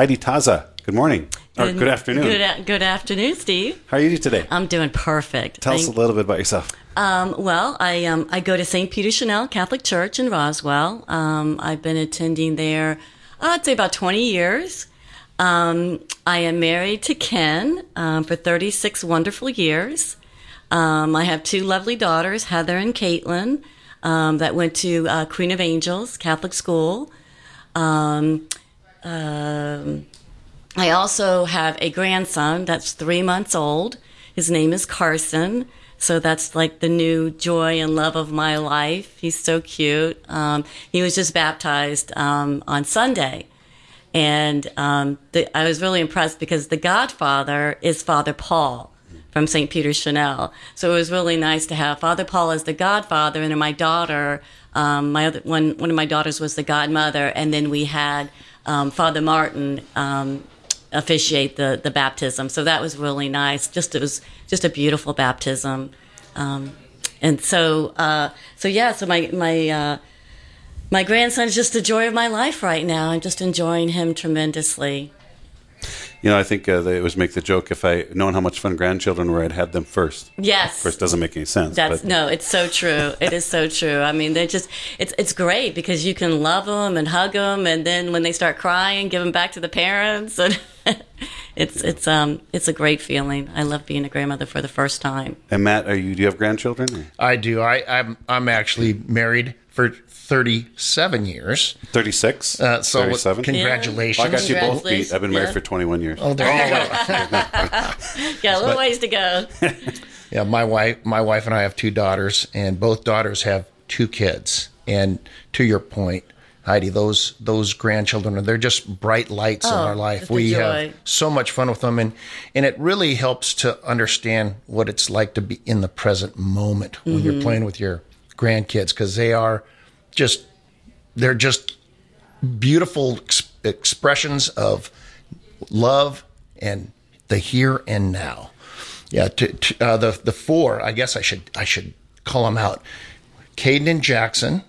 Heidi Tazza. Good morning. Or good afternoon. Good, good afternoon, Steve. How are you today? I'm doing perfect. Tell us a little bit about yourself. Um, well, I um, I go to St. Peter Chanel Catholic Church in Roswell. Um, I've been attending there, I'd say about 20 years. Um, I am married to Ken um, for 36 wonderful years. Um, I have two lovely daughters, Heather and Caitlin, um, that went to uh, Queen of Angels Catholic School. Um, um, I also have a grandson that's three months old. His name is Carson. So that's like the new joy and love of my life. He's so cute. Um, he was just baptized um, on Sunday. And um, the, I was really impressed because the godfather is Father Paul from St. Peter Chanel. So it was really nice to have Father Paul as the godfather, and then my daughter, um, my other one, one of my daughters was the godmother, and then we had um, Father Martin um, officiate the the baptism. So that was really nice. Just it was just a beautiful baptism. Um, and so, uh, so yeah, so my my uh, my grandson is just the joy of my life right now. I'm just enjoying him tremendously. You know, I think uh, they always make the joke if I known how much fun grandchildren were, I'd had them first. Yes, Of course, doesn't make any sense. That's but no, it's so true. It is so true. I mean, they're just it's it's great because you can love them and hug them, and then when they start crying, give them back to the parents, and it's it's um it's a great feeling. I love being a grandmother for the first time. And Matt, are you? Do you have grandchildren? I do. I, I'm I'm actually married for 37 years. Thirty-six. Uh, so Thirty-seven. congratulations. I got you both beat. I've been married Yeah. for twenty-one years. Oh, there you go. Yeah, a little ways to go. Yeah, my wife, my wife and I have two daughters, and both daughters have two kids. And to your point, Heidi, those those grandchildren, they're just bright lights in Oh, our life. We joy. have so much fun with them, and and it really helps to understand what it's like to be in the present moment when Mm-hmm. you're playing with your grandkids, because they are just they're just beautiful ex- expressions of love and the here and now. Yeah, to, to, uh, the the four. I guess I should I should call them out. Caden and Jackson,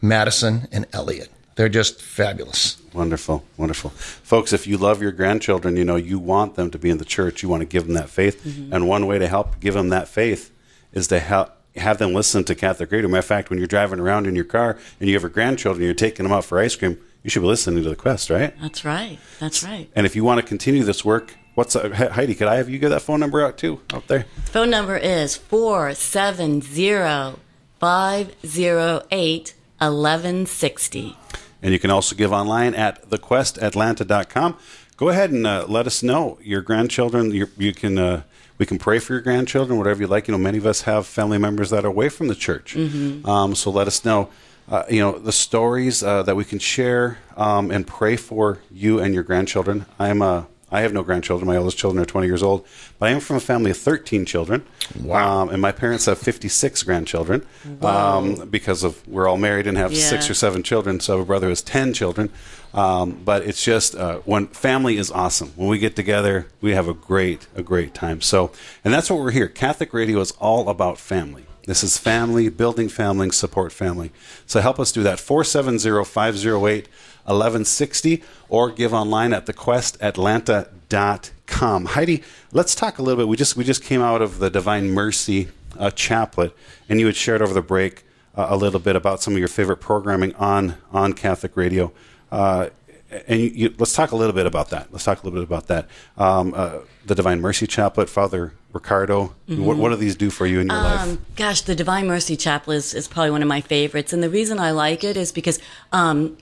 Madison and Elliot. They're just fabulous. Wonderful, wonderful, folks. If you love your grandchildren, you know you want them to be in the church. You want to give them that faith, Mm-hmm. and one way to help give them that faith is to help have them listen to Catholic Radio. Matter of fact, when you're driving around in your car and you have your grandchildren, you're taking them out for ice cream. You should be listening to the Quest, right? That's right. That's right. And if you want to continue this work, what's uh, He- Heidi? Could I have you get that phone number out too, out there? Phone number is 470 508 1160. And you can also give online at thequestatlanta.com. Go ahead and uh, let us know your grandchildren. Your, you can uh, we can pray for your grandchildren, whatever you like. You know, many of us have family members that are away from the church. Um, so let us know. Uh, you know the stories uh, that we can share um, and pray for you and your grandchildren. I'm a I have no grandchildren. My oldest children are 20 years old, but I am from a family of 13 children. Wow. Um, and my parents have 56 grandchildren um, because of we're all married and have six or seven children. So I have a brother who has 10 children. Um, but it's just uh, when family is awesome. When we get together, we have a great, a great time. So, and that's what we're here. Catholic Radio is all about family. This is family, building family, support family. So help us do that. 470 508 1160 or give online at thequestatlanta.com. Heidi, let's talk a little bit. We just we just came out of the Divine Mercy uh, chaplet, and you had shared over the break uh, a little bit about some of your favorite programming on on Catholic Radio. Uh, and you, you, let's talk a little bit about that. Let's talk a little bit about that. Um, uh, the Divine Mercy Chaplet, Father Ricardo. What, what do these do for you in your life? Um, gosh, the Divine Mercy Chaplet is, is probably one of my favorites. And the reason I like it is because, um,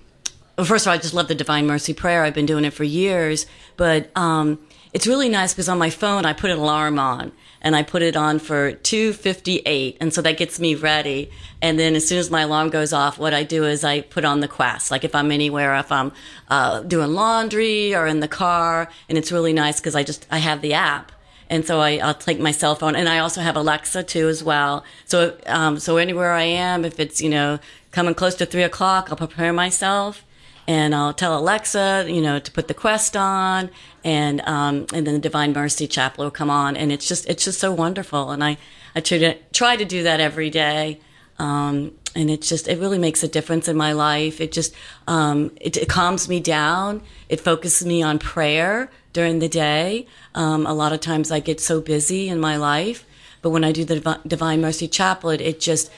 first of all, I just love the Divine Mercy prayer. I've been doing it for years. But um, it's really nice because on my phone, I put an alarm on. And I put it on for 2.58. And so that gets me ready. And then as soon as my alarm goes off, what I do is I put on the quest. Like if I'm anywhere, if I'm uh, doing laundry or in the car. And it's really nice because I just, I have the app. And so I, I'll take my cell phone, and I also have Alexa too as well. So, um, so anywhere I am, if it's you know coming close to three o'clock, I'll prepare myself, and I'll tell Alexa, you know, to put the quest on, and um, and then the Divine Mercy Chaplet will come on, and it's just it's just so wonderful, and I I try to try to do that every day. Um, and it just it really makes a difference in my life. It just um, it, it, calms me down. It focuses me on prayer during the day. Um, a lot of times I get so busy in my life, but when I do the Divine Mercy Chaplet, it just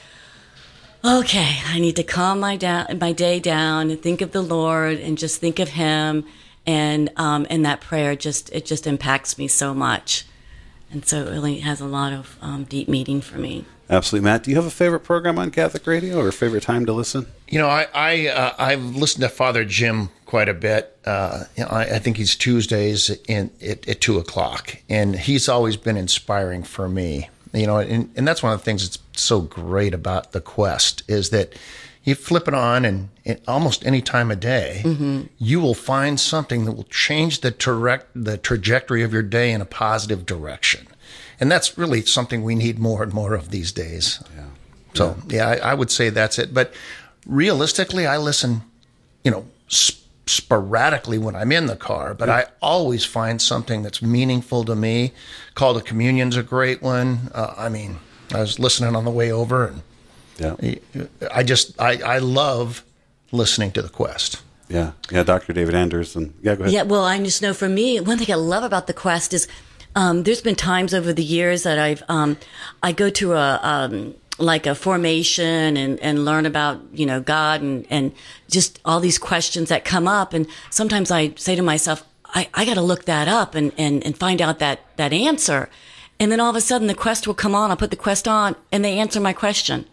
okay. I need to calm my down my day down and think of the Lord and just think of Him. And um, and that prayer just it just impacts me so much, and so it really has a lot of um, deep meaning for me. Absolutely, Matt. Do you have a favorite program on Catholic radio or a favorite time to listen? You know, I, I uh, I've listened to Father Jim quite a bit. Uh, you know, I, I, think he's Tuesdays in at, at, two o'clock, and he's always been inspiring for me. You know, and, and that's one of the things that's so great about the quest is that you flip it on, and, and almost any time of day, mm-hmm. you will find something that will change the tra- the trajectory of your day in a positive direction and that's really something we need more and more of these days. Yeah. So yeah, yeah I, I, would say that's it. But realistically, I listen, you know, sp- sporadically when I'm in the car, but yeah. I always find something that's meaningful to me. Call to Communion's a great one. Uh, I mean, I was listening on the way over, and yeah, I just I I love listening to the Quest. Yeah, yeah, Dr. David Anders. Yeah, go ahead. Yeah, well, I just know for me, one thing I love about the Quest is um, there's been times over the years that I've um, I go to a um, like a formation and, and learn about you know God and and just all these questions that come up and sometimes I say to myself I, I got to look that up and, and and find out that that answer and then all of a sudden the quest will come on I'll put the quest on and they answer my question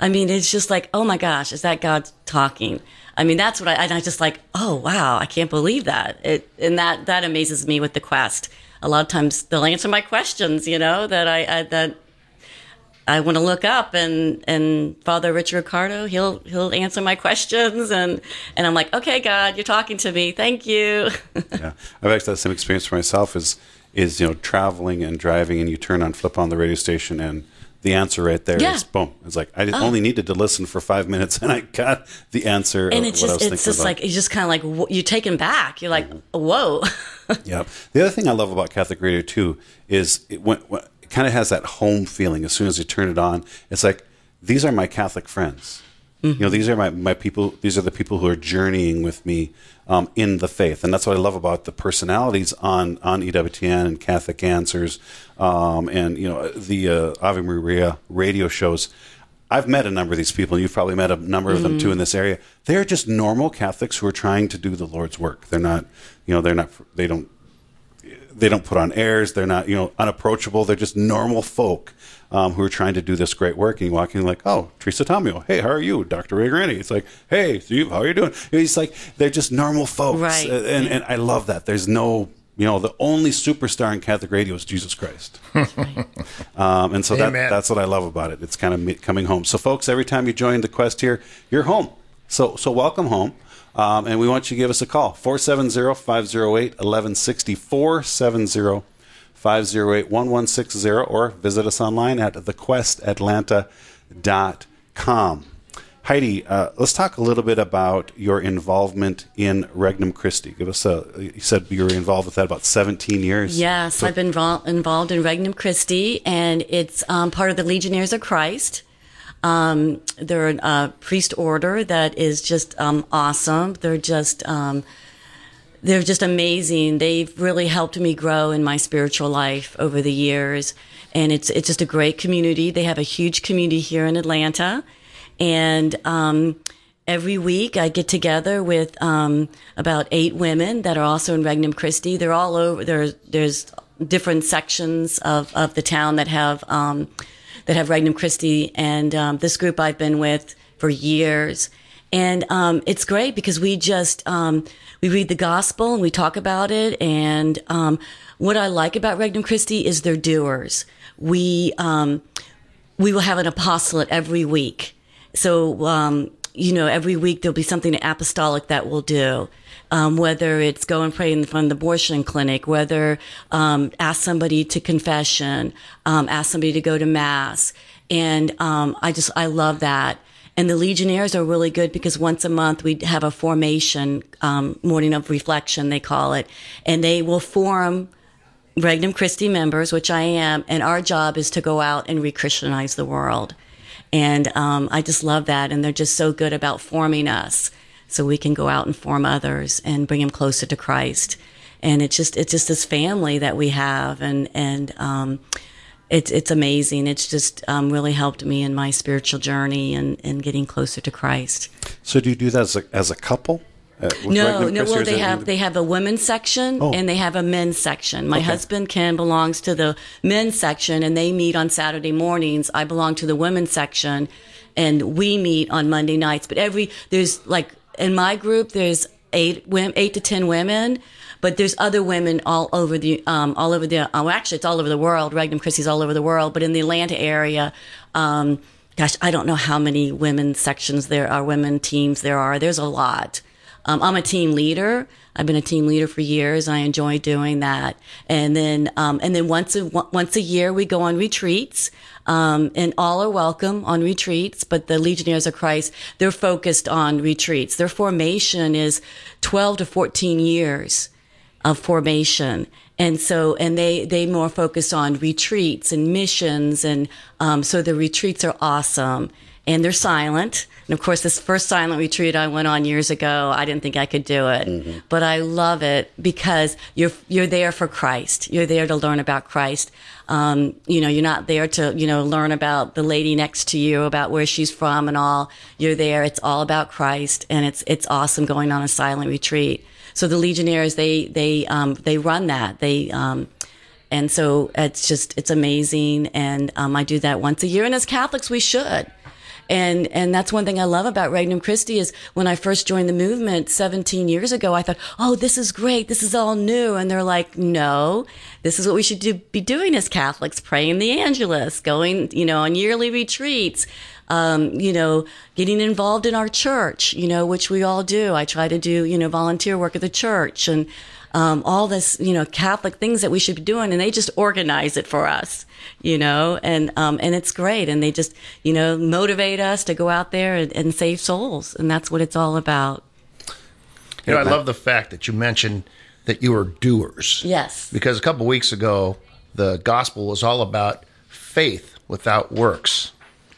I mean it's just like oh my gosh is that God talking I mean that's what I I just like oh wow I can't believe that it and that that amazes me with the quest a lot of times they'll answer my questions, you know, that I, I that I want to look up and and Father Richard Ricardo, he'll he'll answer my questions and and I'm like, okay, God, you're talking to me. Thank you. yeah, I've actually had the same experience for myself. Is is you know traveling and driving and you turn on flip on the radio station and the answer right there yeah. is boom. It's like I oh. only needed to listen for five minutes and I got the answer. And it's just it's just about. like you just kind of like you're taken back. You're like, mm-hmm. whoa. yeah. The other thing I love about Catholic radio too is it, when, when, it kind of has that home feeling. As soon as you turn it on, it's like these are my Catholic friends. Mm-hmm. You know, these are my, my people. These are the people who are journeying with me um, in the faith, and that's what I love about the personalities on on EWTN and Catholic Answers, um, and you know the uh, Ave Maria radio shows. I've met a number of these people, and you've probably met a number of mm-hmm. them too in this area. They're just normal Catholics who are trying to do the Lord's work. They're not, you know, they're not, they don't, they don't put on airs. They're not, you know, unapproachable. They're just normal folk um, who are trying to do this great work. And walking like, oh, Teresa Tomeo, hey, how are you? Dr. Ray Guarendi. It's like, hey, Steve, how are you doing? It's like they're just normal folks, right. and and I love that. There's no you know, the only superstar in Catholic radio is Jesus Christ. um, and so that, that's what I love about it. It's kind of coming home. So, folks, every time you join the quest here, you're home. So, so welcome home. Um, and we want you to give us a call 470 508 1160 470 508 1160 or visit us online at thequestatlanta.com. Heidi, uh, let's talk a little bit about your involvement in Regnum Christi. Give us a. You said you were involved with that about 17 years. Yes, so, I've been involved in Regnum Christi, and it's um, part of the Legionnaires of Christ. Um, they're a priest order that is just um, awesome. They're just um, they're just amazing. They've really helped me grow in my spiritual life over the years, and it's it's just a great community. They have a huge community here in Atlanta and um, every week I get together with um, about eight women that are also in Regnum Christi. They're all over. There's there's different sections of, of the town that have um, that have Regnum Christi, and um, this group I've been with for years. And um, it's great because we just um, we read the gospel and we talk about it. And what I like about Regnum Christi is they're doers. We we will have an apostolate every week so, um, you know, every week there'll be something apostolic that we'll do. Um, whether it's go and pray in front of the abortion clinic, whether um, ask somebody to confession, um, ask somebody to go to mass, and um, I just I love that. And the Legionnaires are really good because once a month we have a formation um, morning of reflection they call it, and they will form Regnum Christi members, which I am, and our job is to go out and re-Christianize the world. And um, I just love that. And they're just so good about forming us so we can go out and form others and bring them closer to Christ. And it's just, it's just this family that we have. And, and, um, it's, it's amazing. It's just um, really helped me in my spiritual journey and, and getting closer to Christ. So do you do that as a, as a couple? Uh, No, Regnum no. Well, they have they have a women's section Oh. and they have a men's section. My Okay. husband Ken belongs to the men's section, and they meet on Saturday mornings. I belong to the women's section, and we meet on Monday nights. But every there's like in my group there's eight eight to ten women. But there's other women all over the, um, all over the, oh, actually, it's all over the world. Regnum Christi's all over the world. But in the Atlanta area, um, gosh, I don't know how many women sections there are, women teams there are. There's a lot. Um, I'm a team leader. I've been a team leader for years. I enjoy doing that. And then, um, and then once a once a year we go on retreats. Um, and all are welcome on retreats, but the Legionnaires of Christ, they're focused on retreats. Their formation is 12 to 14 years of formation. And so, and they, they more focus on retreats and missions. And, um, so the retreats are awesome and they're silent. And of course, this first silent retreat I went on years ago, I didn't think I could do it, but I love it because you're, you're there for Christ. You're there to learn about Christ. Um, you know, you're not there to, you know, learn about the lady next to you, about where she's from and all. You're there. It's all about Christ and it's, it's awesome going on a silent retreat. So the Legionnaires, they, they, um, they run that. They, um, and so it's just, it's amazing. And, um, I do that once a year. And as Catholics, we should. And, and that's one thing I love about Regnum Christi is when I first joined the movement 17 years ago, I thought, oh, this is great. This is all new. And they're like, no, this is what we should do, be doing as Catholics, praying the Angelus, going, you know, on yearly retreats, um, you know, getting involved in our church, you know, which we all do. I try to do, you know, volunteer work at the church and, um, all this, you know, Catholic things that we should be doing, and they just organize it for us, you know, and um, and it's great, and they just, you know, motivate us to go out there and, and save souls, and that's what it's all about. You know, I love the fact that you mentioned that you are doers. Yes. Because a couple weeks ago, the gospel was all about faith without works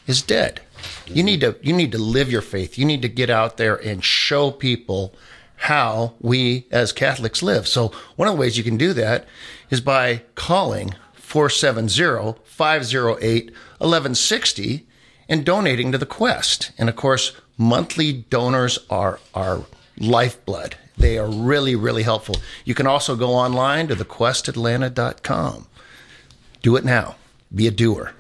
is dead. You need to you need to live your faith. You need to get out there and show people how we as Catholics live. So one of the ways you can do that is by calling 470-508-1160 and donating to the quest. And of course, monthly donors are our lifeblood. They are really, really helpful. You can also go online to thequestatlanta.com. Do it now. Be a doer.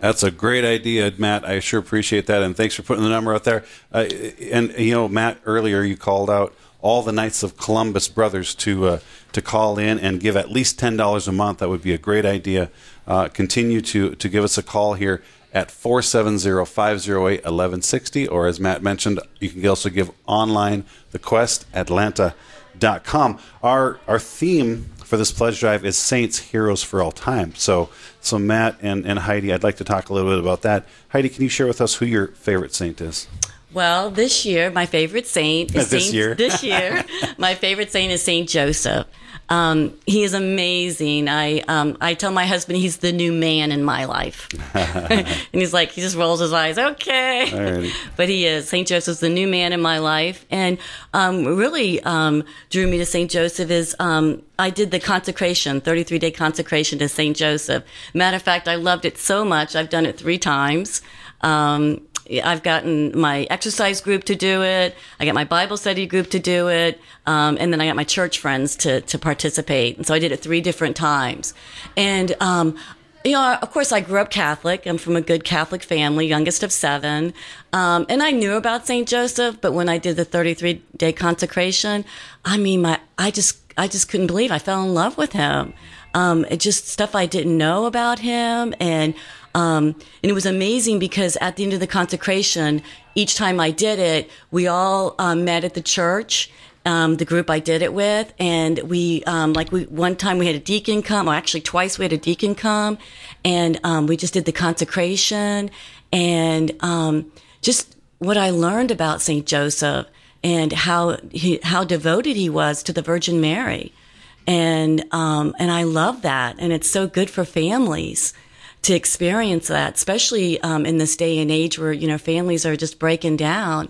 That's a great idea, Matt. I sure appreciate that, and thanks for putting the number out there. Uh, and you know, Matt, earlier you called out all the Knights of Columbus brothers to uh, to call in and give at least ten dollars a month. That would be a great idea. Uh, continue to to give us a call here at 470-508-1160 or as Matt mentioned you can also give online thequestatlanta.com our our theme for this pledge drive is saints heroes for all time so so Matt and, and Heidi I'd like to talk a little bit about that Heidi can you share with us who your favorite saint is Well, this year my favorite saint is This Saint, year? This year, my favorite saint is Saint Joseph. Um, he is amazing. I um, I tell my husband he's the new man in my life, and he's like he just rolls his eyes. Okay, Alrighty. but he is Saint Joseph's the new man in my life, and um, really um, drew me to Saint Joseph is um, I did the consecration, thirty three day consecration to Saint Joseph. Matter of fact, I loved it so much I've done it three times. Um, I've gotten my exercise group to do it. I got my Bible study group to do it. Um, and then I got my church friends to, to participate. And so I did it three different times. And, um, you know, of course, I grew up Catholic. I'm from a good Catholic family, youngest of seven. Um, and I knew about St. Joseph, but when I did the 33 day consecration, I mean, my, I just, I just couldn't believe I fell in love with him. Um, it just stuff I didn't know about him. And, um, and it was amazing because at the end of the consecration, each time I did it, we all um, met at the church. Um, the group I did it with, and we um, like we one time we had a deacon come, or actually twice we had a deacon come, and um, we just did the consecration, and um, just what I learned about Saint Joseph and how he, how devoted he was to the Virgin Mary, and um, and I love that, and it's so good for families to experience that, especially um, in this day and age where you know families are just breaking down,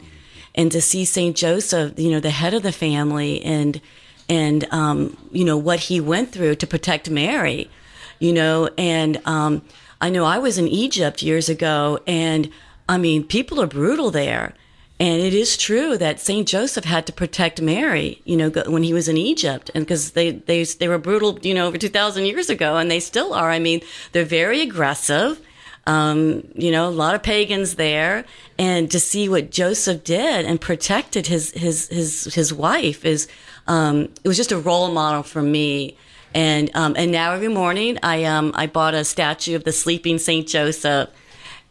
and to see Saint Joseph, you know, the head of the family, and and um, you know what he went through to protect Mary, you know, and um, I know I was in Egypt years ago, and I mean people are brutal there. And it is true that Saint Joseph had to protect Mary, you know, when he was in Egypt, and because they they they were brutal, you know, over two thousand years ago, and they still are. I mean, they're very aggressive. Um, you know, a lot of pagans there, and to see what Joseph did and protected his his his his wife is um, it was just a role model for me. And um, and now every morning I um I bought a statue of the sleeping Saint Joseph,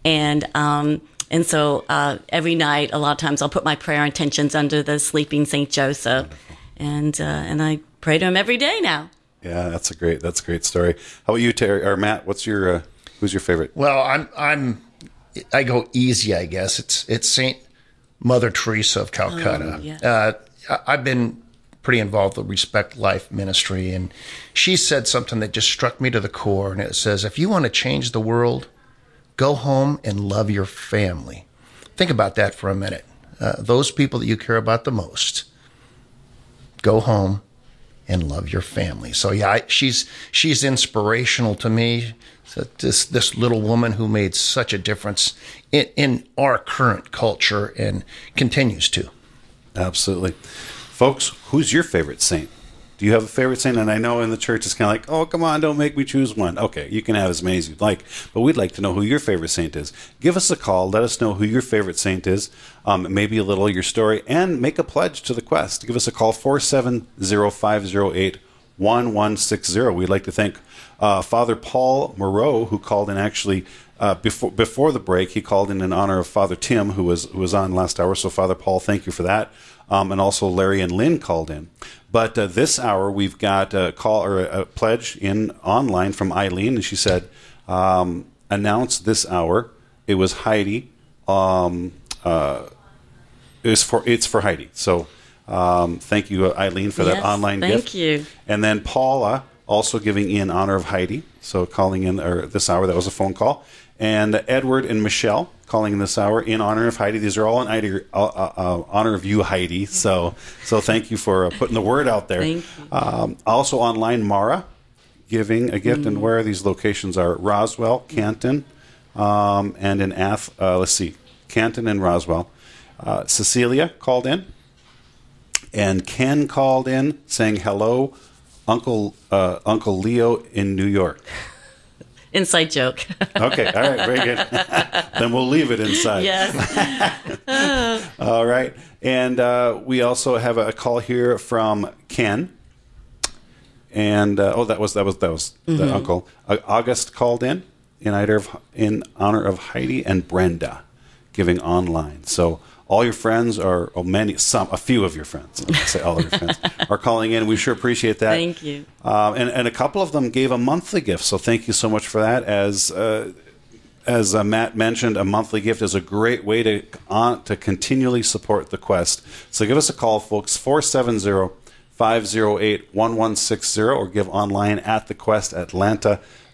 and um and so uh, every night, a lot of times, I'll put my prayer intentions under the sleeping Saint Joseph, and uh, and I pray to him every day now. Yeah, that's a great that's a great story. How about you, Terry or Matt? What's your uh, who's your favorite? Well, I'm I'm I go easy, I guess. It's it's Saint Mother Teresa of Calcutta. Oh, yeah. uh, I've been pretty involved with Respect Life Ministry, and she said something that just struck me to the core, and it says, "If you want to change the world." Go home and love your family. Think about that for a minute. Uh, those people that you care about the most. Go home and love your family. So yeah, I, she's she's inspirational to me. So this this little woman who made such a difference in, in our current culture and continues to. Absolutely, folks. Who's your favorite saint? Do you have a favorite saint? And I know in the church it's kind of like, oh, come on, don't make me choose one. Okay, you can have as many as you'd like, but we'd like to know who your favorite saint is. Give us a call. Let us know who your favorite saint is. Um, maybe a little of your story, and make a pledge to the quest. Give us a call 470 1160. We'd like to thank uh, Father Paul Moreau, who called in actually uh, before before the break. He called in in honor of Father Tim, who was who was on last hour. So, Father Paul, thank you for that. Um, and also Larry and Lynn called in. But uh, this hour we've got a call or a, pledge in online from Eileen, and she said, um, "Announce this hour." It was Heidi. Um, uh, it's for it's for Heidi. So um, thank you, Eileen, for Yes, that online thank gift. Thank you. And then Paula also giving in honor of Heidi. So calling in or this hour that was a phone call. And Edward and Michelle calling in this hour in honor of Heidi. These are all in Heidi, uh, uh, uh, honor of you, Heidi. So so thank you for uh, putting the word out there. Thank Um, also online, Mara giving a gift, and where these locations are: Roswell, Canton, um, and in Ath. Uh, let's see, Canton and Roswell. Uh, Cecilia called in, and Ken called in saying hello, Uncle uh, Uncle Leo in New York. Inside joke. Okay, all right, very good. then we'll leave it inside. yes. All right, and uh, we also have a call here from Ken. And uh, oh, that was that was that was the uncle. Uh, August called in in honor of in honor of Heidi and Brenda, giving online. So all your friends are, or many, some, a few of your friends, I say all of your friends, are calling in. We sure appreciate that. Thank you. Um, and, and a couple of them gave a monthly gift. So thank you so much for that. As uh, as uh, Matt mentioned, a monthly gift is a great way to on, to continually support the quest. So give us a call, folks, 470 508 1160, or give online at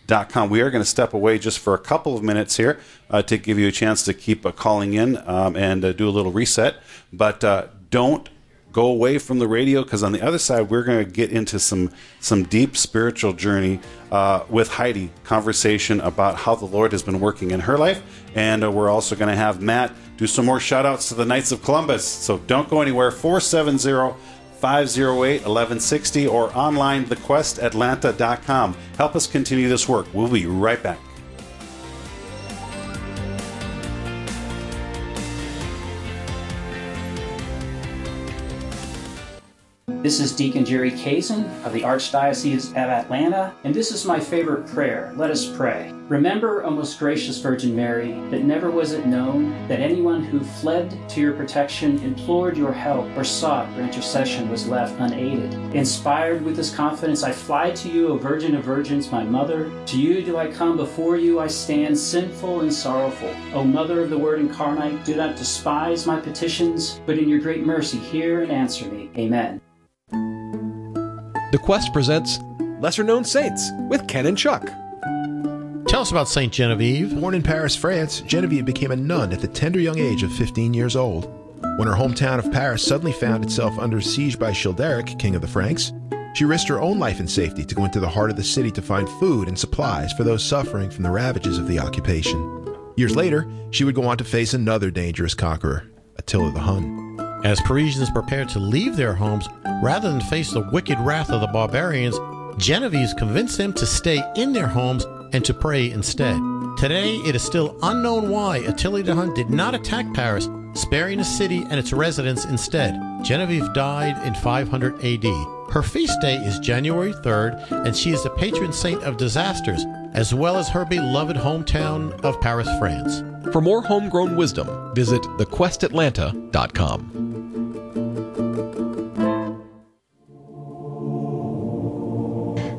thequestatlanta.com. We are going to step away just for a couple of minutes here uh, to give you a chance to keep uh, calling in um, and uh, do a little reset. But uh, don't go away from the radio because on the other side we're going to get into some some deep spiritual journey uh, with Heidi conversation about how the Lord has been working in her life and uh, we're also going to have Matt do some more shout outs to the Knights of Columbus so don't go anywhere 470 508 1160 or online thequestatlanta.com help us continue this work. We'll be right back This is Deacon Jerry Kazin of the Archdiocese of Atlanta, and this is my favorite prayer. Let us pray. Remember, O most gracious Virgin Mary, that never was it known that anyone who fled to your protection, implored your help, or sought your intercession was left unaided. Inspired with this confidence, I fly to you, O Virgin of Virgins, my Mother. To you do I come, before you I stand, sinful and sorrowful. O Mother of the Word incarnate, do not despise my petitions, but in your great mercy hear and answer me. Amen. The Quest presents Lesser Known Saints with Ken and Chuck. Tell us about Saint Genevieve. Born in Paris, France, Genevieve became a nun at the tender young age of 15 years old. When her hometown of Paris suddenly found itself under siege by Childeric, king of the Franks, she risked her own life and safety to go into the heart of the city to find food and supplies for those suffering from the ravages of the occupation. Years later, she would go on to face another dangerous conqueror, Attila the Hun. As Parisians prepared to leave their homes rather than face the wicked wrath of the barbarians, Genevieve convinced them to stay in their homes and to pray instead. Today, it is still unknown why Attila the Hun did not attack Paris, sparing the city and its residents instead. Genevieve died in 500 AD. Her feast day is January 3rd, and she is the patron saint of disasters, as well as her beloved hometown of Paris, France. For more homegrown wisdom, visit thequestatlanta.com.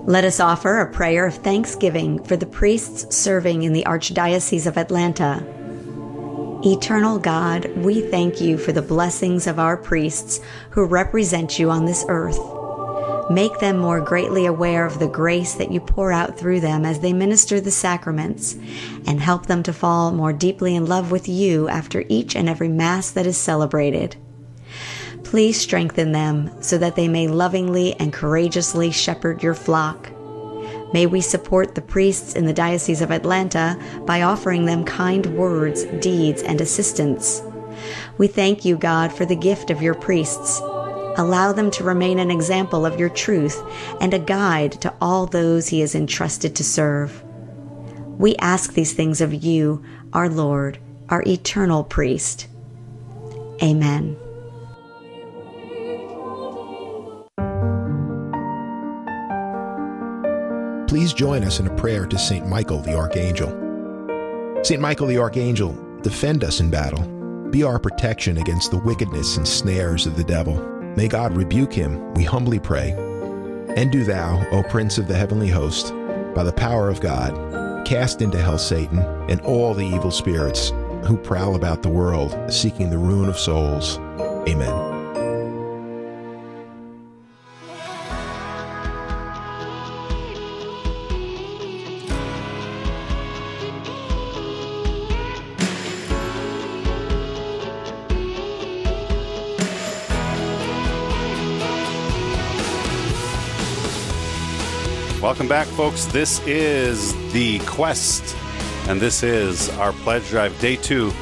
Let us offer a prayer of thanksgiving for the priests serving in the Archdiocese of Atlanta. Eternal God, we thank you for the blessings of our priests who represent you on this earth. Make them more greatly aware of the grace that you pour out through them as they minister the sacraments, and help them to fall more deeply in love with you after each and every Mass that is celebrated. Please strengthen them so that they may lovingly and courageously shepherd your flock. May we support the priests in the Diocese of Atlanta by offering them kind words, deeds, and assistance. We thank you, God, for the gift of your priests. Allow them to remain an example of your truth and a guide to all those he is entrusted to serve. We ask these things of you, our Lord, our eternal priest. Amen. Please join us in a prayer to St. Michael the Archangel. St. Michael the Archangel, defend us in battle. Be our protection against the wickedness and snares of the devil. May God rebuke him, we humbly pray. And do thou, O Prince of the heavenly host, by the power of God, cast into hell Satan and all the evil spirits who prowl about the world seeking the ruin of souls. Amen. Welcome back, folks. This is The Quest, and this is our pledge drive, day two.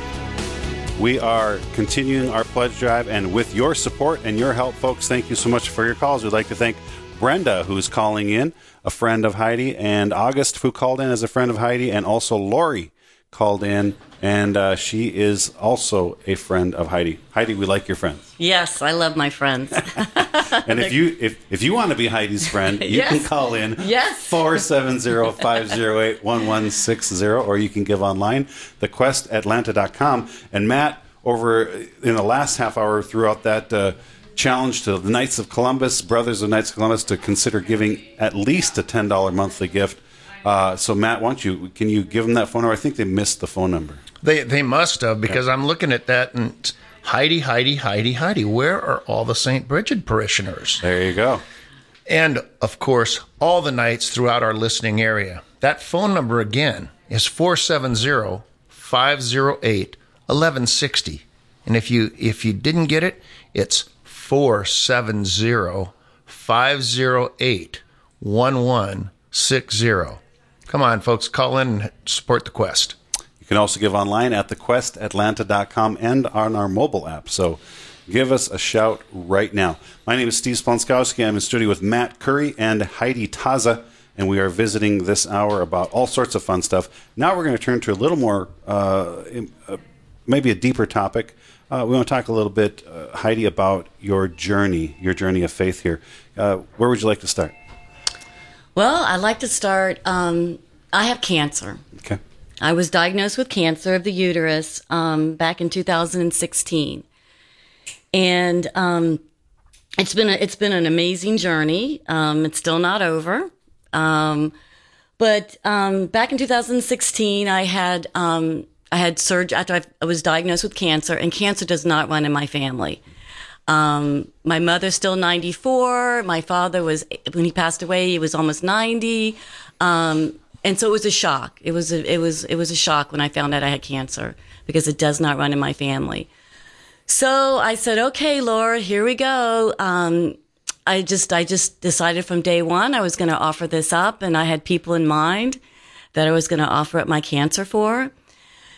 We are continuing our pledge drive, and with your support and your help, folks, thank you so much for your calls. We'd like to thank Brenda, who's calling in, a friend of Heidi, and August, who called in as a friend of Heidi, and also Lori called in, and uh, she is also a friend of Heidi. Heidi, we like your friends. Yes, I love my friends. And if you if, if you want to be Heidi's friend, you Yes. can call in Yes. 470-508-1160 or you can give online thequestatlanta.com and Matt over in the last half hour throughout that uh, challenge to the Knights of Columbus, Brothers of Knights of Columbus to consider giving at least a $10 monthly gift. Uh, so Matt, why don't you can you give them that phone number? I think they missed the phone number. They they must have because I'm looking at that and it's Heidi, Heidi, Heidi, Heidi. Where are all the St. Brigid parishioners? There you go. And of course, all the Knights throughout our listening area. That phone number again is 470 508 1160. And if you if you didn't get it, it's 470 508 1160. Come on, folks, call in and support the quest. You can also give online at thequestatlanta.com and on our mobile app. So give us a shout right now. My name is Steve Sponskowski. I'm in studio with Matt Curry and Heidi Tazza, and we are visiting this hour about all sorts of fun stuff. Now we're going to turn to a little more, uh, uh, maybe a deeper topic. Uh, we want to talk a little bit, uh, Heidi, about your journey, your journey of faith here. Uh, where would you like to start? well, I'd like to start. Um, I have cancer. Okay. I was diagnosed with cancer of the uterus um, back in 2016, and um, it's been a, it's been an amazing journey. Um, it's still not over, um, but um, back in 2016, I had um, I had surgery after I, was diagnosed with cancer, and cancer does not run in my family. My mother's still 94. My father was, when he passed away, he was almost 90. Um, and so it was a shock. It was a, it was it was a shock when I found out I had cancer because it does not run in my family. So I said, "Okay, Laura, here we go." Um, I just I just decided from day one I was going to offer this up, and I had people in mind that I was going to offer up my cancer for.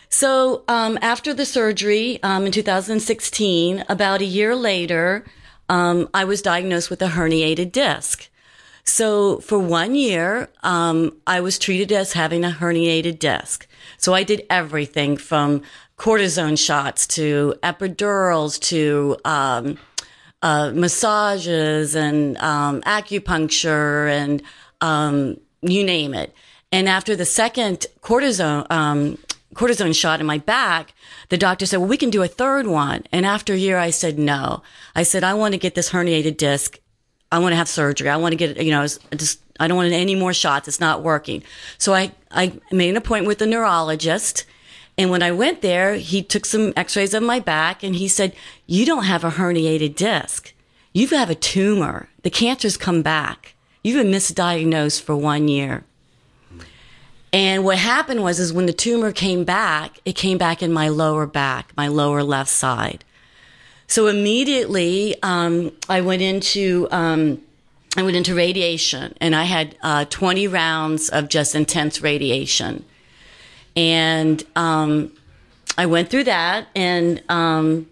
So um, after the surgery um, in 2016, about a year later, um, I was diagnosed with a herniated disc. So for one year, um, I was treated as having a herniated disc. So I did everything from cortisone shots to epidurals to um, uh, massages and um, acupuncture and um, you name it. And after the second cortisone um, cortisone shot in my back, the doctor said, "Well, we can do a third one." And after a year, I said, "No." I said, "I want to get this herniated disc. I want to have surgery. I want to get, you know, just I don't want any more shots. It's not working." So I I made an appointment with a neurologist. And when I went there, he took some x-rays of my back and he said, you don't have a herniated disc. You have a tumor. The cancer's come back. You've been misdiagnosed for one year. And what happened was, is when the tumor came back, it came back in my lower back, my lower left side. So immediately, um, I went into, um, I went into radiation and I had, uh, 20 rounds of just intense radiation. And um, I went through that, and um,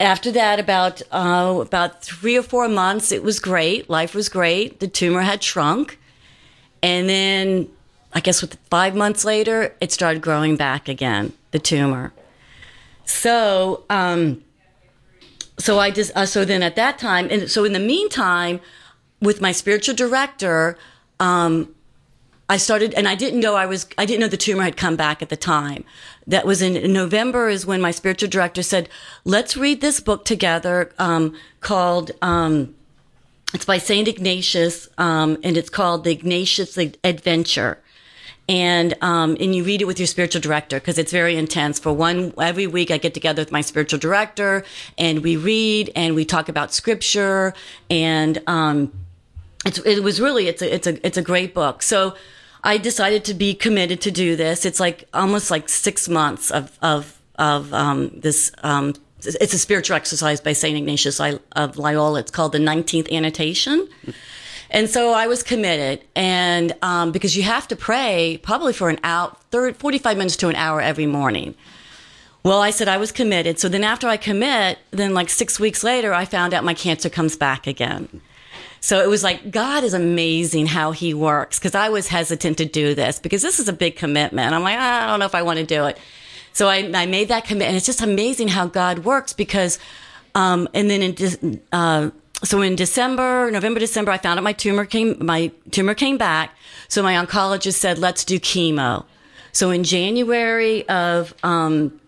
after that, about uh, about three or four months, it was great. Life was great. The tumor had shrunk, and then I guess with five months later, it started growing back again. The tumor. So, um, so I just uh, so then at that time, and so in the meantime, with my spiritual director, um, I started, and I didn't know I was, I didn't know the tumor had come back at the time. That was in, November is when my spiritual director said, let's read this book together, um, called, um, it's by St. Ignatius, um, and it's called The Ignatian Adventure. And, um, and you read it with your spiritual director because it's very intense. For one, every week I get together with my spiritual director and we read and we talk about scripture and, um, it's, it was really, it's a, it's a, it's a great book. So, I decided to be committed to do this. It's like almost like six months of of of um, this. Um, it's a spiritual exercise by Saint Ignatius of Loyola. It's called the Nineteenth Annotation. And so I was committed, and um, because you have to pray probably for an hour, 30, 45 minutes to an hour every morning. Well, I said I was committed. So then after I commit, then like six weeks later, I found out my cancer comes back again. So it was like, God is amazing how he works. Cause I was hesitant to do this because this is a big commitment. I'm like, ah, I don't know if I want to do it. So I, I made that commitment. And it's just amazing how God works because, um, and then in, uh, so in December, November, December, I found out my tumor came, my tumor came back. So my oncologist said, let's do chemo. So in January of, um,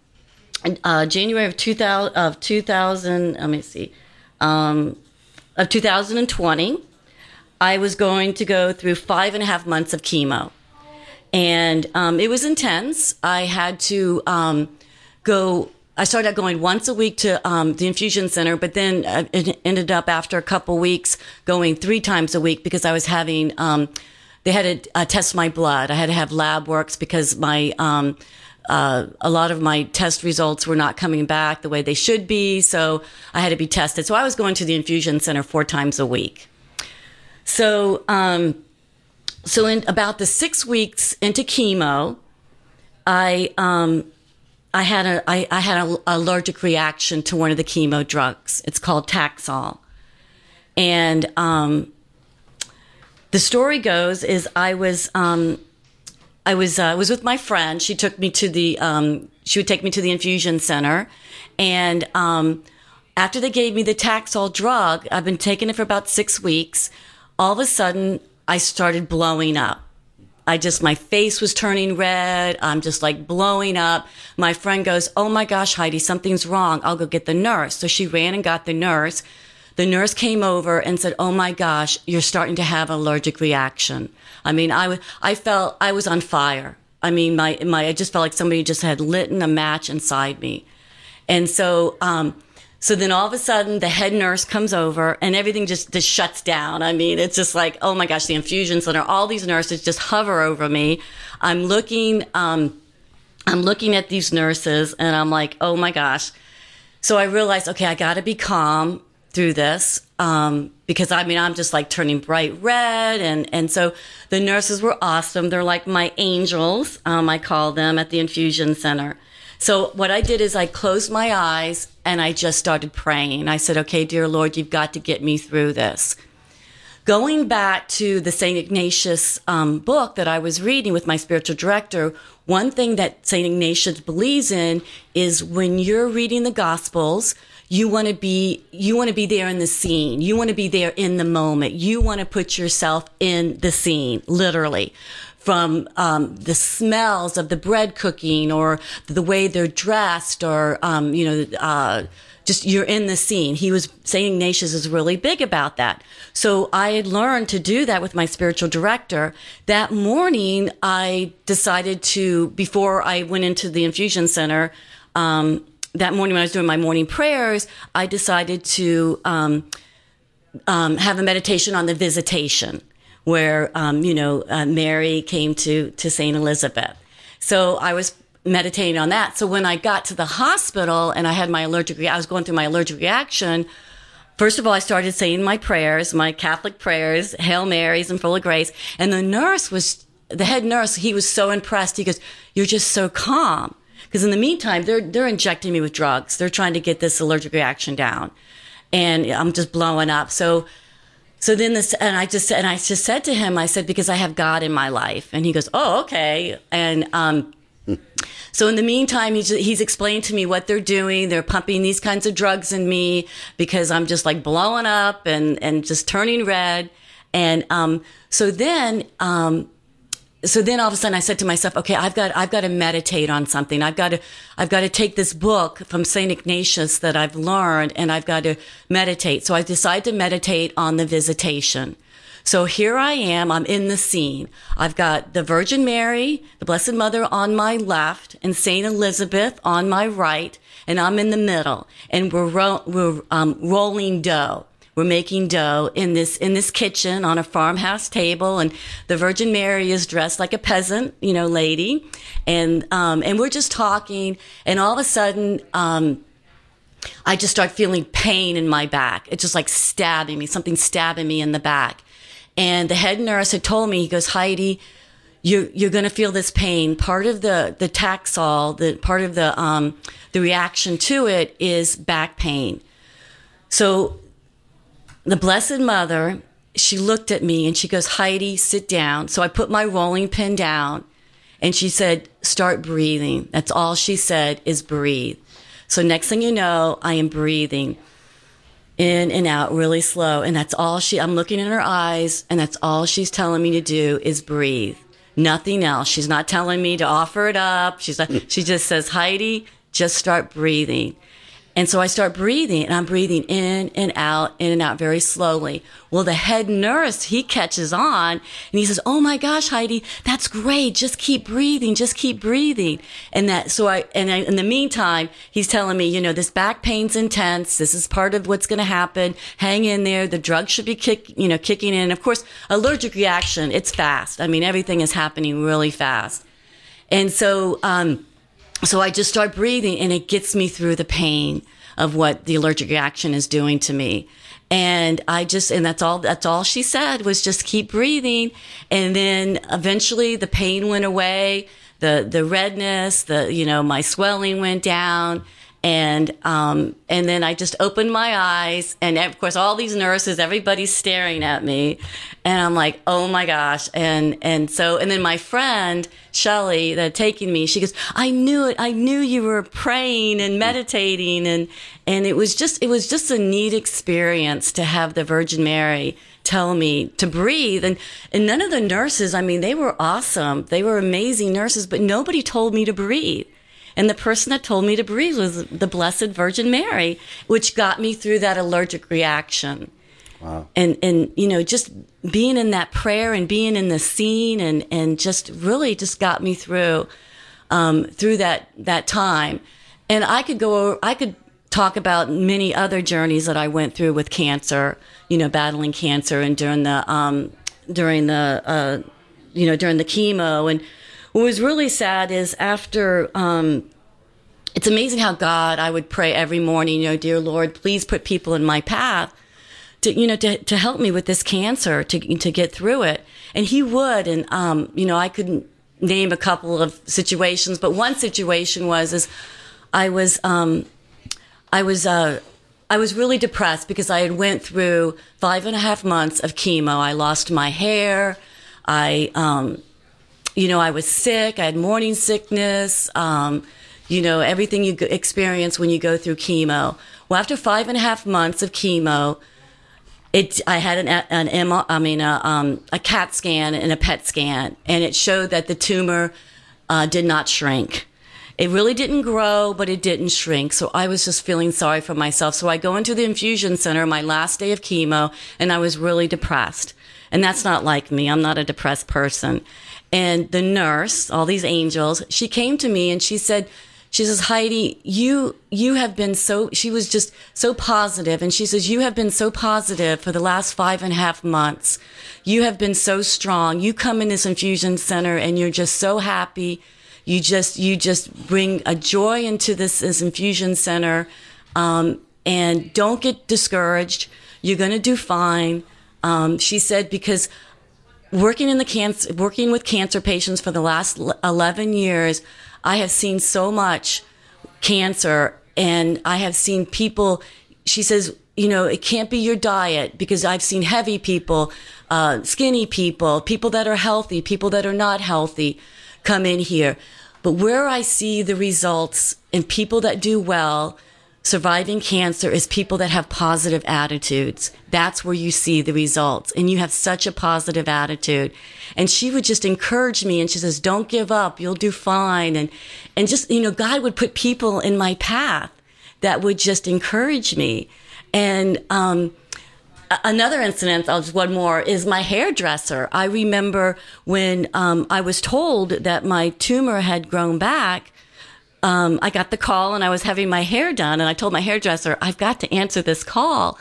uh, January of 2000, of 2000, let me see, um, of 2020, I was going to go through five and a half months of chemo. And um, it was intense. I had to um, go, I started going once a week to um, the infusion center, but then uh, it ended up after a couple weeks going three times a week because I was having, um, they had to uh, test my blood. I had to have lab works because my, um, uh, a lot of my test results were not coming back the way they should be, so I had to be tested. So I was going to the infusion center four times a week. So, um, so in about the six weeks into chemo, I um, I had a I, I had an allergic reaction to one of the chemo drugs. It's called Taxol, and um, the story goes is I was um, I was uh, was with my friend. She took me to the um, she would take me to the infusion center, and um, after they gave me the Taxol drug, I've been taking it for about six weeks. All of a sudden, I started blowing up. I just my face was turning red. I'm just like blowing up. My friend goes, "Oh my gosh, Heidi, something's wrong. I'll go get the nurse." So she ran and got the nurse. The nurse came over and said, "Oh my gosh, you're starting to have an allergic reaction." I mean, I, I felt I was on fire. I mean, my, my, I just felt like somebody just had lit a match inside me. And so, um, So then all of a sudden the head nurse comes over and everything just, just shuts down. I mean, it's just like, oh my gosh, the infusion center, all these nurses just hover over me. I'm looking, um, I'm looking at these nurses and I'm like, oh my gosh. So I realized, okay, I got to be calm through this um, because I mean I'm just like turning bright red, and and so the nurses were awesome. They're like my angels, um, I call them at the infusion center. So what I did is I closed my eyes and I just started praying. I said, "Okay, dear Lord, you've got to get me through this." Going back to the St. Ignatius um, book that I was reading with my spiritual director, one thing that St. Ignatius believes in is when you're reading the Gospels, you want to be you want to be there in the scene you want to be there in the moment you want to put yourself in the scene literally from um, the smells of the bread cooking or the way they're dressed or um, you know uh, just you're in the scene. He was saying Ignatius is really big about that. So I learned to do that with my spiritual director. That morning, I decided to before I went into the infusion center. Um, that morning when I was doing my morning prayers, I decided to um, um, have a meditation on the visitation, where um, you know uh, Mary came to to Saint Elizabeth. So I was meditating on that. So when I got to the hospital and I had my allergic, I was going through my allergic reaction. First of all, I started saying my prayers, my Catholic prayers, Hail Marys and full of grace. And the nurse was, the head nurse, he was so impressed. He goes, You're just so calm. Because in the meantime, they're they're injecting me with drugs. They're trying to get this allergic reaction down, and I'm just blowing up. So, so then this, and I just and I just said to him, I said because I have God in my life, and he goes, oh okay, and um. So in the meantime, he's, he's explained to me what they're doing. They're pumping these kinds of drugs in me because I'm just like blowing up and, and just turning red. And, um, so then, um, so then all of a sudden I said to myself, okay, I've got, I've got to meditate on something. I've got to, I've got to take this book from St. Ignatius that I've learned and I've got to meditate. So I decided to meditate on the visitation. So here I am. I'm in the scene. I've got the Virgin Mary, the Blessed Mother on my left and St. Elizabeth on my right. And I'm in the middle and we're, ro- we're um, rolling dough. We're making dough in this in this kitchen on a farmhouse table, and the Virgin Mary is dressed like a peasant, you know, lady, and um, and we're just talking, and all of a sudden. Um, I just start feeling pain in my back. It's just like stabbing me, something stabbing me in the back. And the head nurse had told me, he goes, Heidi, you're, you're going to feel this pain. Part of the, the Taxol, the part of the, um, the reaction to it is back pain. So the Blessed Mother, she looked at me and she goes, Heidi, sit down. So I put my rolling pin down and she said, start breathing. That's all she said is breathe. So next thing you know, I am breathing in and out really slow. And that's all she, I'm looking in her eyes and that's all she's telling me to do is breathe. Nothing else. She's not telling me to offer it up. She's not, she just says, Heidi, just start breathing. And so I start breathing and I'm breathing in and out, in and out very slowly. Well, the head nurse, he catches on and he says, Oh my gosh, Heidi, that's great. Just keep breathing. Just keep breathing. And that, so I, and I, in the meantime, he's telling me, you know, this back pain's intense. This is part of what's going to happen. Hang in there. The drug should be kick, you know, kicking in. Of course, allergic reaction, it's fast. I mean, everything is happening really fast. And so, um, so I just start breathing and it gets me through the pain of what the allergic reaction is doing to me. And I just, and that's all, that's all she said was just keep breathing. And then eventually the pain went away, the, the redness, the, you know, my swelling went down and um, and then I just opened my eyes, and of course, all these nurses, everybody's staring at me, and I'm like, oh my gosh, and and so and then my friend Shelly that taking me, she goes, I knew it, I knew you were praying and meditating, and and it was just it was just a neat experience to have the Virgin Mary tell me to breathe. And and none of the nurses i mean they were awesome. They were amazing nurses but nobody told me to breathe and the person that told me to breathe was the Blessed Virgin Mary, which got me through that allergic reaction. Wow. And, and, you know, just being in that prayer and being in the scene and, and just really just got me through, um, through that, that time. And I could go, I could talk about many other journeys that I went through with cancer, you know, battling cancer and during the, um, during the, uh, you know, during the chemo. And what was really sad is after, um, it's amazing how God, I would pray every morning, you know, dear Lord, please put people in my path to, you know, to, to help me with this cancer, to, to get through it. And he would. And, um, you know, I couldn't name a couple of situations, but one situation was, is I was, um, I was, uh, I was really depressed because I had went through five and a half months of chemo. I lost my hair. I, um, you know, I was sick. I had morning sickness. Um, you know, everything you experience when you go through chemo. Well, after five and a half months of chemo, it, I had an, an M, I mean, a, um, a CAT scan and a PET scan, and it showed that the tumor uh, did not shrink. It really didn't grow, but it didn't shrink. So I was just feeling sorry for myself. So I go into the infusion center my last day of chemo, and I was really depressed. And that's not like me. I'm not a depressed person. And the nurse, all these angels, she came to me and she said, she says, Heidi, you, you have been so, she was just so positive, And she says, you have been so positive for the last five and a half months. You have been so strong. You come in this infusion center and you're just so happy. You just, you just bring a joy into this, this infusion center. Um, and don't get discouraged. You're going to do fine. Um, she said, because working in the cancer, working with cancer patients for the last 11 years, I have seen so much cancer and I have seen people, she says, you know, it can't be your diet because I've seen heavy people, uh, skinny people, people that are healthy, people that are not healthy come in here. But where I see the results in people that do well, surviving cancer is people that have positive attitudes. That's where you see the results. And you have such a positive attitude. And she would just encourage me and she says, don't give up. You'll do fine. And, and just, you know, God would put people in my path that would just encourage me. And, um, another incident, I'll just one more, is my hairdresser. I remember when um, I was told that my tumor had grown back, um, I got the call and I was having my hair done, and I told my hairdresser, I've got to answer this call.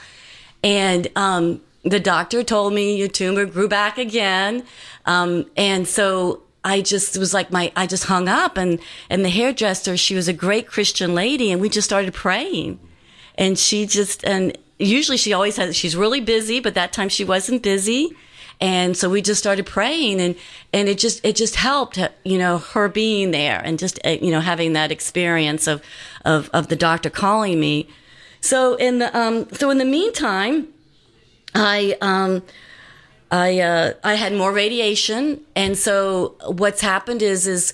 And um, the doctor told me your tumor grew back again. Um, and so I just was like my I just hung up and and the hairdresser she was a great Christian lady and we just started praying and she just and usually she always has she's really busy but that time she wasn't busy and so we just started praying and, and it just, it just helped, you know, her being there and just, uh, you know, having that experience of, of, of the doctor calling me. So in the, um, so in the meantime, I, um, I, uh, I had more radiation. And so what's happened is, is,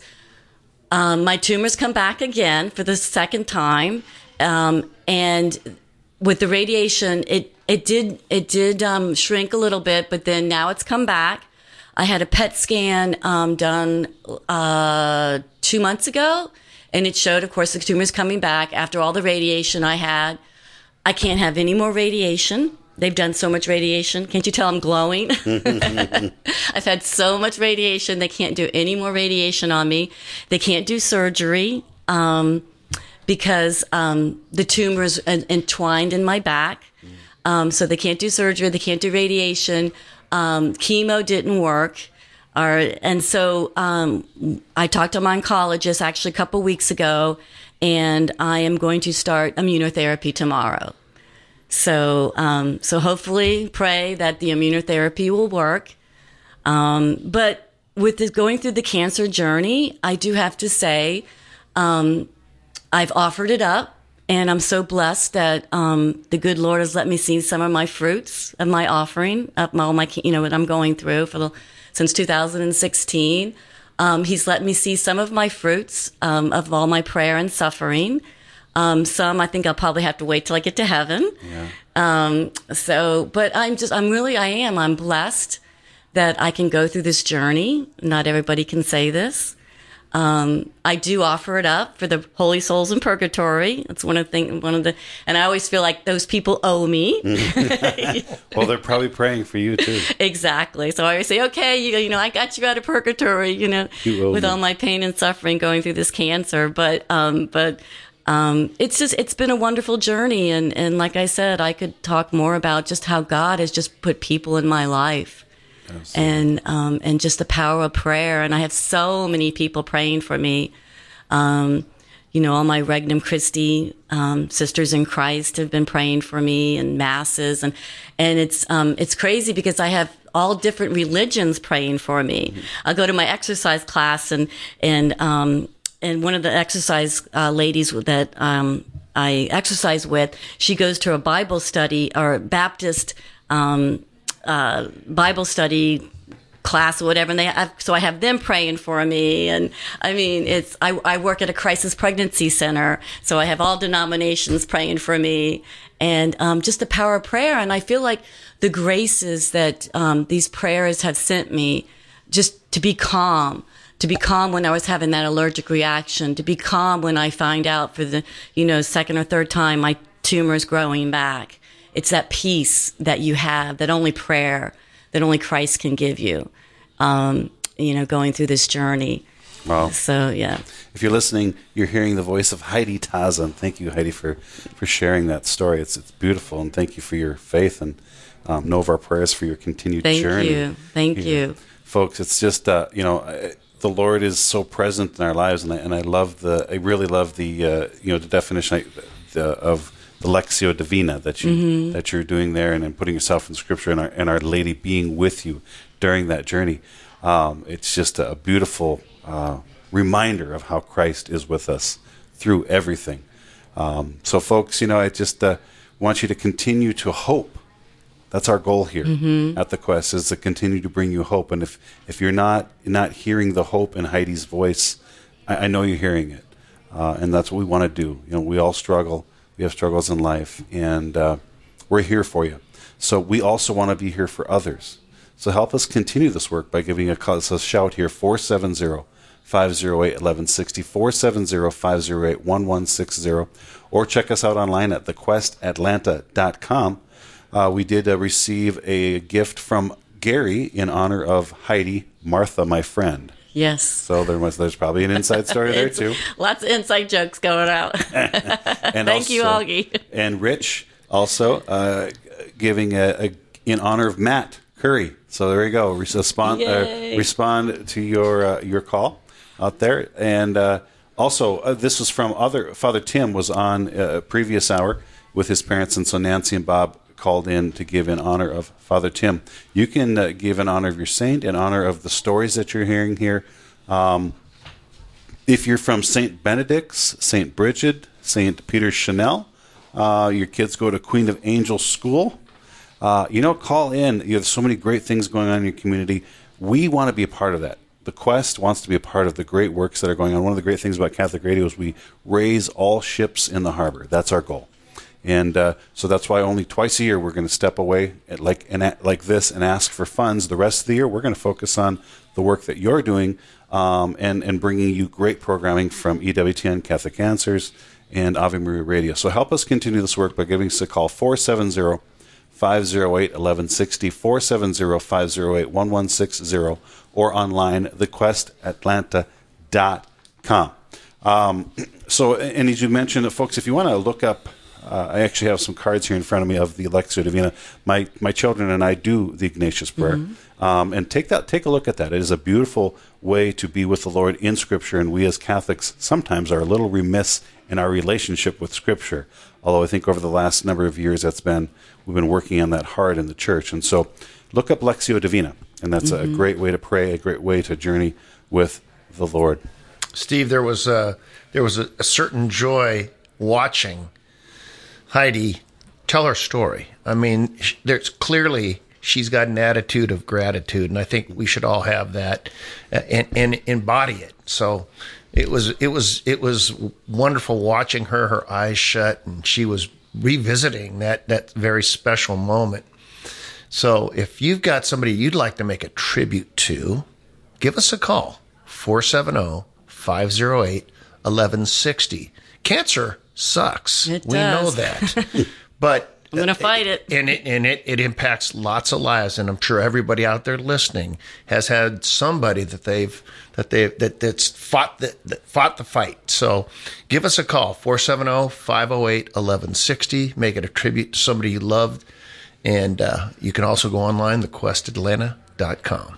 um, my tumors come back again for the second time. Um, and with the radiation, it it did it did um, shrink a little bit, but then now it's come back. I had a PET scan um, done uh, two months ago, and it showed, of course, the tumor's coming back after all the radiation I had. I can't have any more radiation. They've done so much radiation. Can't you tell I'm glowing? I've had so much radiation. They can't do any more radiation on me. They can't do surgery. Um, because um, the tumor is entwined in my back. Um, so they can't do surgery, they can't do radiation. Um, chemo didn't work. Or, and so um, I talked to my oncologist actually a couple weeks ago, and I am going to start immunotherapy tomorrow. So, um, so hopefully, pray that the immunotherapy will work. Um, but with this, going through the cancer journey, I do have to say, um, I've offered it up, and I'm so blessed that um, the good Lord has let me see some of my fruits of my offering, of my, all my you know what I'm going through for the, since 2016. Um, he's let me see some of my fruits um, of all my prayer and suffering. Um, some I think I'll probably have to wait till I get to heaven. Yeah. Um, so, but I'm just, I'm really, I am, I'm blessed that I can go through this journey. Not everybody can say this. Um, I do offer it up for the holy souls in purgatory. That's one of the thing, one of the, and I always feel like those people owe me. well, they're probably praying for you too. Exactly. So I always say, okay, you, you know, I got you out of purgatory, you know, you with me. all my pain and suffering going through this cancer. But, um, but, um, it's just it's been a wonderful journey, and and like I said, I could talk more about just how God has just put people in my life. And um, and just the power of prayer, and I have so many people praying for me. Um, you know, all my Regnum Christi um, sisters in Christ have been praying for me and masses, and and it's um, it's crazy because I have all different religions praying for me. I go to my exercise class, and and um, and one of the exercise uh, ladies that um, I exercise with, she goes to a Bible study or Baptist um, uh, Bible study class or whatever and they have, so I have them praying for me and I mean it's I, I work at a crisis pregnancy center so I have all denominations praying for me and um, just the power of prayer and I feel like the graces that um, these prayers have sent me just to be calm to be calm when I was having that allergic reaction to be calm when I find out for the you know second or third time my tumor is growing back it's that peace that you have that only prayer that only Christ can give you. Um, you know, going through this journey. Wow. So yeah. If you're listening, you're hearing the voice of Heidi Tazza. Thank you, Heidi, for, for sharing that story. It's it's beautiful, and thank you for your faith and um, know of our prayers for your continued Thank journey. Thank you. Thank Yeah. you. folks. It's just uh, you know I- the Lord is so present in our lives, and I, and I love the I really love the uh, you know the definition I, the, of the Lectio Divina that you that you're doing there, and, then putting yourself in Scripture, and our and Our Lady being with you during that journey. Um, it's just a beautiful uh, reminder of how Christ is with us through everything. Um, so, folks, you know, I just uh, want you to continue to hope. That's our goal here at the quest is to continue to bring you hope. And if, if you're not not hearing the hope in Heidi's voice, I, I know you're hearing it, uh, and that's what we want to do. You know, we all struggle. We have struggles in life, and uh, we're here for you. So we also want to be here for others. So help us continue this work by giving a call. So shout here 470 508 1160 470 508 1160 or check us out online at thequestatlanta.com. Uh, we did uh, receive a gift from Gary in honor of Heidi Martha, my friend. Yes. So there was there's probably an inside story there too. Lots of inside jokes going out. And Thank you, also- Augie. And Rich also uh, giving a, a in honor of Matt Curry. So there you go. Respond uh, respond to your uh, your call out there. And uh, also uh, this was from other Father Tim was on uh, a previous hour with his parents, and so Nancy and Bob called in to give in honor of Father Tim. You can uh, give in honor of your saint, in honor of the stories that you're hearing here. Um, if you're from St. Benedict's, St. Brigid, St. Peter Chanel, uh, your kids go to Queen of Angels School, uh, you know, call in. You have so many great things going on in your community. We want to be a part of that. The Quest wants to be a part of the great works that are going on. One of the great things about Catholic Radio is we raise all ships in the harbor. That's our goal. And uh, so that's why only twice a year we're going to step away like and like this and ask for funds. The rest of the year we're going to focus on the work that you're doing um, and and bringing you great programming from EWTN Catholic Answers and Ave Maria Radio. So help us continue this work by giving us a call 470 508 1160 470 508 1160 or online thequestatlanta.com. Um, so, and as you mentioned, folks, if you want to look up, uh, I actually have some cards here in front of me of the Lectio Divina. My my children and I do the Ignatius prayer, um, and take that take a look at that. It is a beautiful way to be with the Lord in Scripture, and we as Catholics sometimes are a little remiss in our relationship with Scripture. Although I think over the last number of years, that's been we've been working on that hard in the church, and so look up Lectio Divina, and that's a great way to pray, a great way to journey with the Lord. Steve, there was a there was a, a certain joy watching Heidi tell her story. I mean, there's clearly she's got an attitude of gratitude, and I think we should all have that uh, and, and embody it. So it was it was it was wonderful watching her, her eyes shut, and she was revisiting that that very special moment. So if you've got somebody you'd like to make a tribute to, give us a call 470 508 1160. Cancer sucks. It we know that. but I'm going to fight it. and it and it, it impacts lots of lives and i'm sure everybody out there listening has had somebody that they've that they that that's fought the that fought the fight so give us a call 470-508-1160 make it a tribute to somebody you loved and uh, you can also go online thequestatlanta.com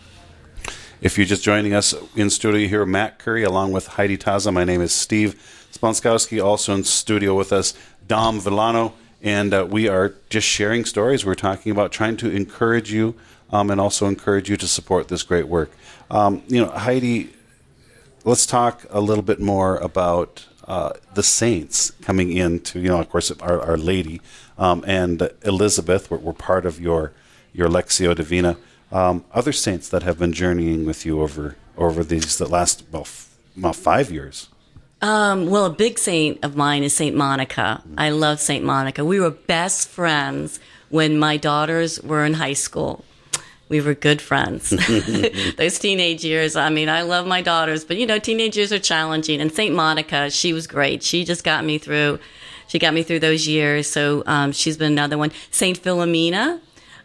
If you're just joining us in studio here, Matt Curry along with Heidi Tazza. My name is Steve Sponskowski. Also in studio with us, Dom Villano. And uh, we are just sharing stories. We're talking about trying to encourage you um, and also encourage you to support this great work. Um, you know, Heidi, let's talk a little bit more about uh, the saints coming into, you know, of course, our, our Lady um, and Elizabeth were, part of your your Lectio Divina. Um, other saints that have been journeying with you over over these the last well, f- well five years. Um, well, a big saint of mine is Saint Monica. I love Saint Monica. We were best friends when my daughters were in high school. We were good friends. Those teenage years, I mean, I love my daughters, but you know, teenage years are challenging. And Saint Monica, she was great. She just got me through. She got me through those years. So um, she's been another one. Saint Philomena.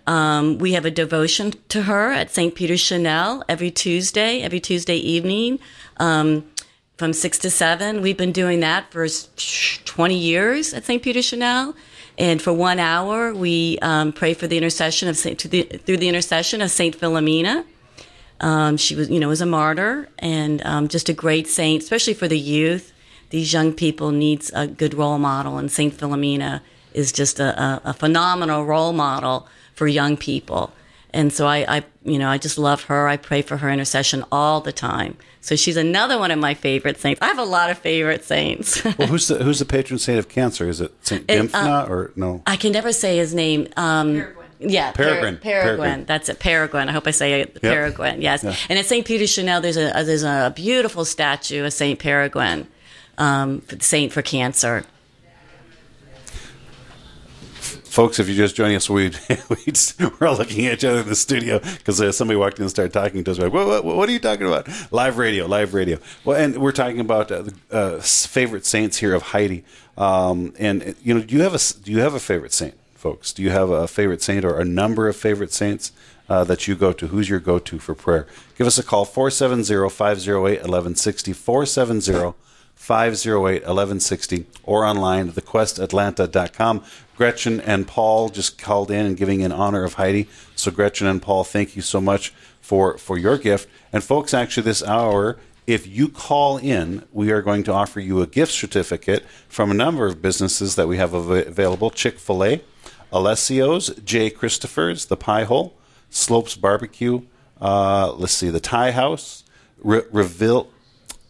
Um, we have a devotion to her at St. Peter's Chanel every Tuesday, every Tuesday evening um, from 6 to 7. We've been doing that for 20 years at St. Peter's Chanel. And for one hour, we um, pray for the intercession of Saint, the, through the intercession of Saint Philomena. Um, she was, you know, was a martyr and um, just a great saint, especially for the youth. These young people needs a good role model, and Saint Philomena is just a, a, a phenomenal role model for young people. And so I, I, you know, I just love her. I pray for her intercession all the time. So she's another one of my favorite saints. I have a lot of favorite saints. Well, who's the who's the patron saint of cancer? Is it Saint It, Dymphna or no? I can never say his name. Um, Yeah, Per- Peregrine. Peregrine. Peregrine. That's it. Peregrine. I hope I say it. Peregrine. Yes. Yeah. And at St. Peter's Chanel, there's a there's a beautiful statue of Saint Peregrine, um, saint for cancer. Folks, if you're just joining us, we, we we're all looking at each other in the studio because uh, somebody walked in and started talking to us. Like, what, what, what are you talking about? Live radio, live radio. Well, and we're talking about uh, uh, favorite saints here of Heidi. Um, and you know, do you have a do you have a favorite saint, folks? Do you have a favorite saint or a number of favorite saints uh, that you go to? Who's your go to for prayer? Give us a call 470-508-1160 470 508 1160 or online at thequestatlanta.com. Gretchen and Paul just called in and giving in honor of Heidi. So, Gretchen and Paul, thank you so much for, for your gift. And, folks, actually, this hour, if you call in, we are going to offer you a gift certificate from a number of businesses that we have av- available Chick fil A, Alessio's, J. Christopher's, The Pie Hole, Slopes Barbecue, uh, let's see, The Thai House, Re- Reville,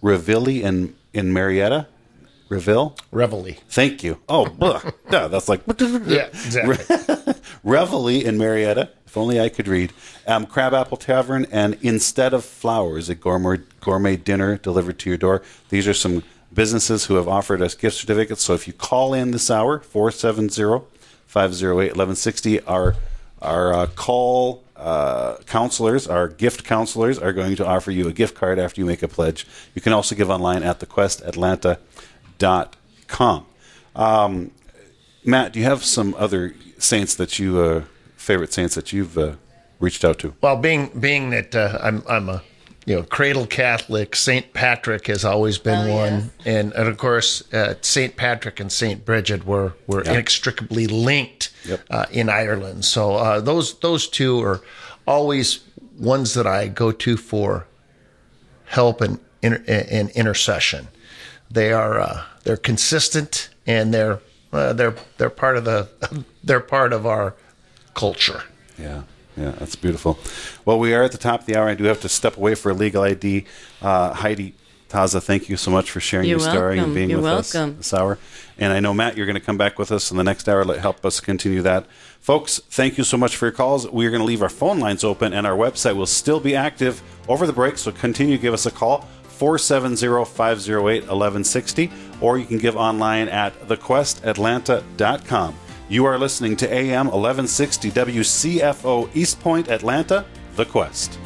in, in Marietta. Reville? Reveille. Thank you. Oh. Duh, that's like Yeah, exactly. Reveille in Marietta. If only I could read. Um, Crabapple Tavern and Instead of Flowers, a gourmet gourmet dinner delivered to your door. These are some businesses who have offered us gift certificates. So if you call in this hour, 470-508-1160, our our uh, call uh, counselors, our gift counselors, are going to offer you a gift card after you make a pledge. You can also give online at thequestatlanta.com. Um, Matt, do you have some other saints that you uh, favorite saints that you've uh, reached out to? Well, being being that uh, I'm I'm a you know cradle Catholic, Saint Patrick has always been Oh, one, yes. and and of course uh, Saint Patrick and Saint Bridget were were inextricably linked Yep. uh, in Ireland. So uh, those those two are always ones that I go to for help and inter- and intercession. They are uh, they're consistent and they're uh, they're they're part of the they're part of our culture. Yeah, yeah, that's beautiful. Well, we are at the top of the hour. I do have to step away for a legal ID. Uh, Heidi Tazza, thank you so much for sharing You're your story and being You're with welcome. us this hour. And I know, Matt, you're going to come back with us in the next hour to help us continue that. Folks, thank you so much for your calls. We're going to leave our phone lines open, and our website will still be active over the break, so continue to give us a call. 470-508-1160 or you can give online at thequestatlanta.com. You are listening to AM 1160 WCFO East Point, Atlanta, The Quest.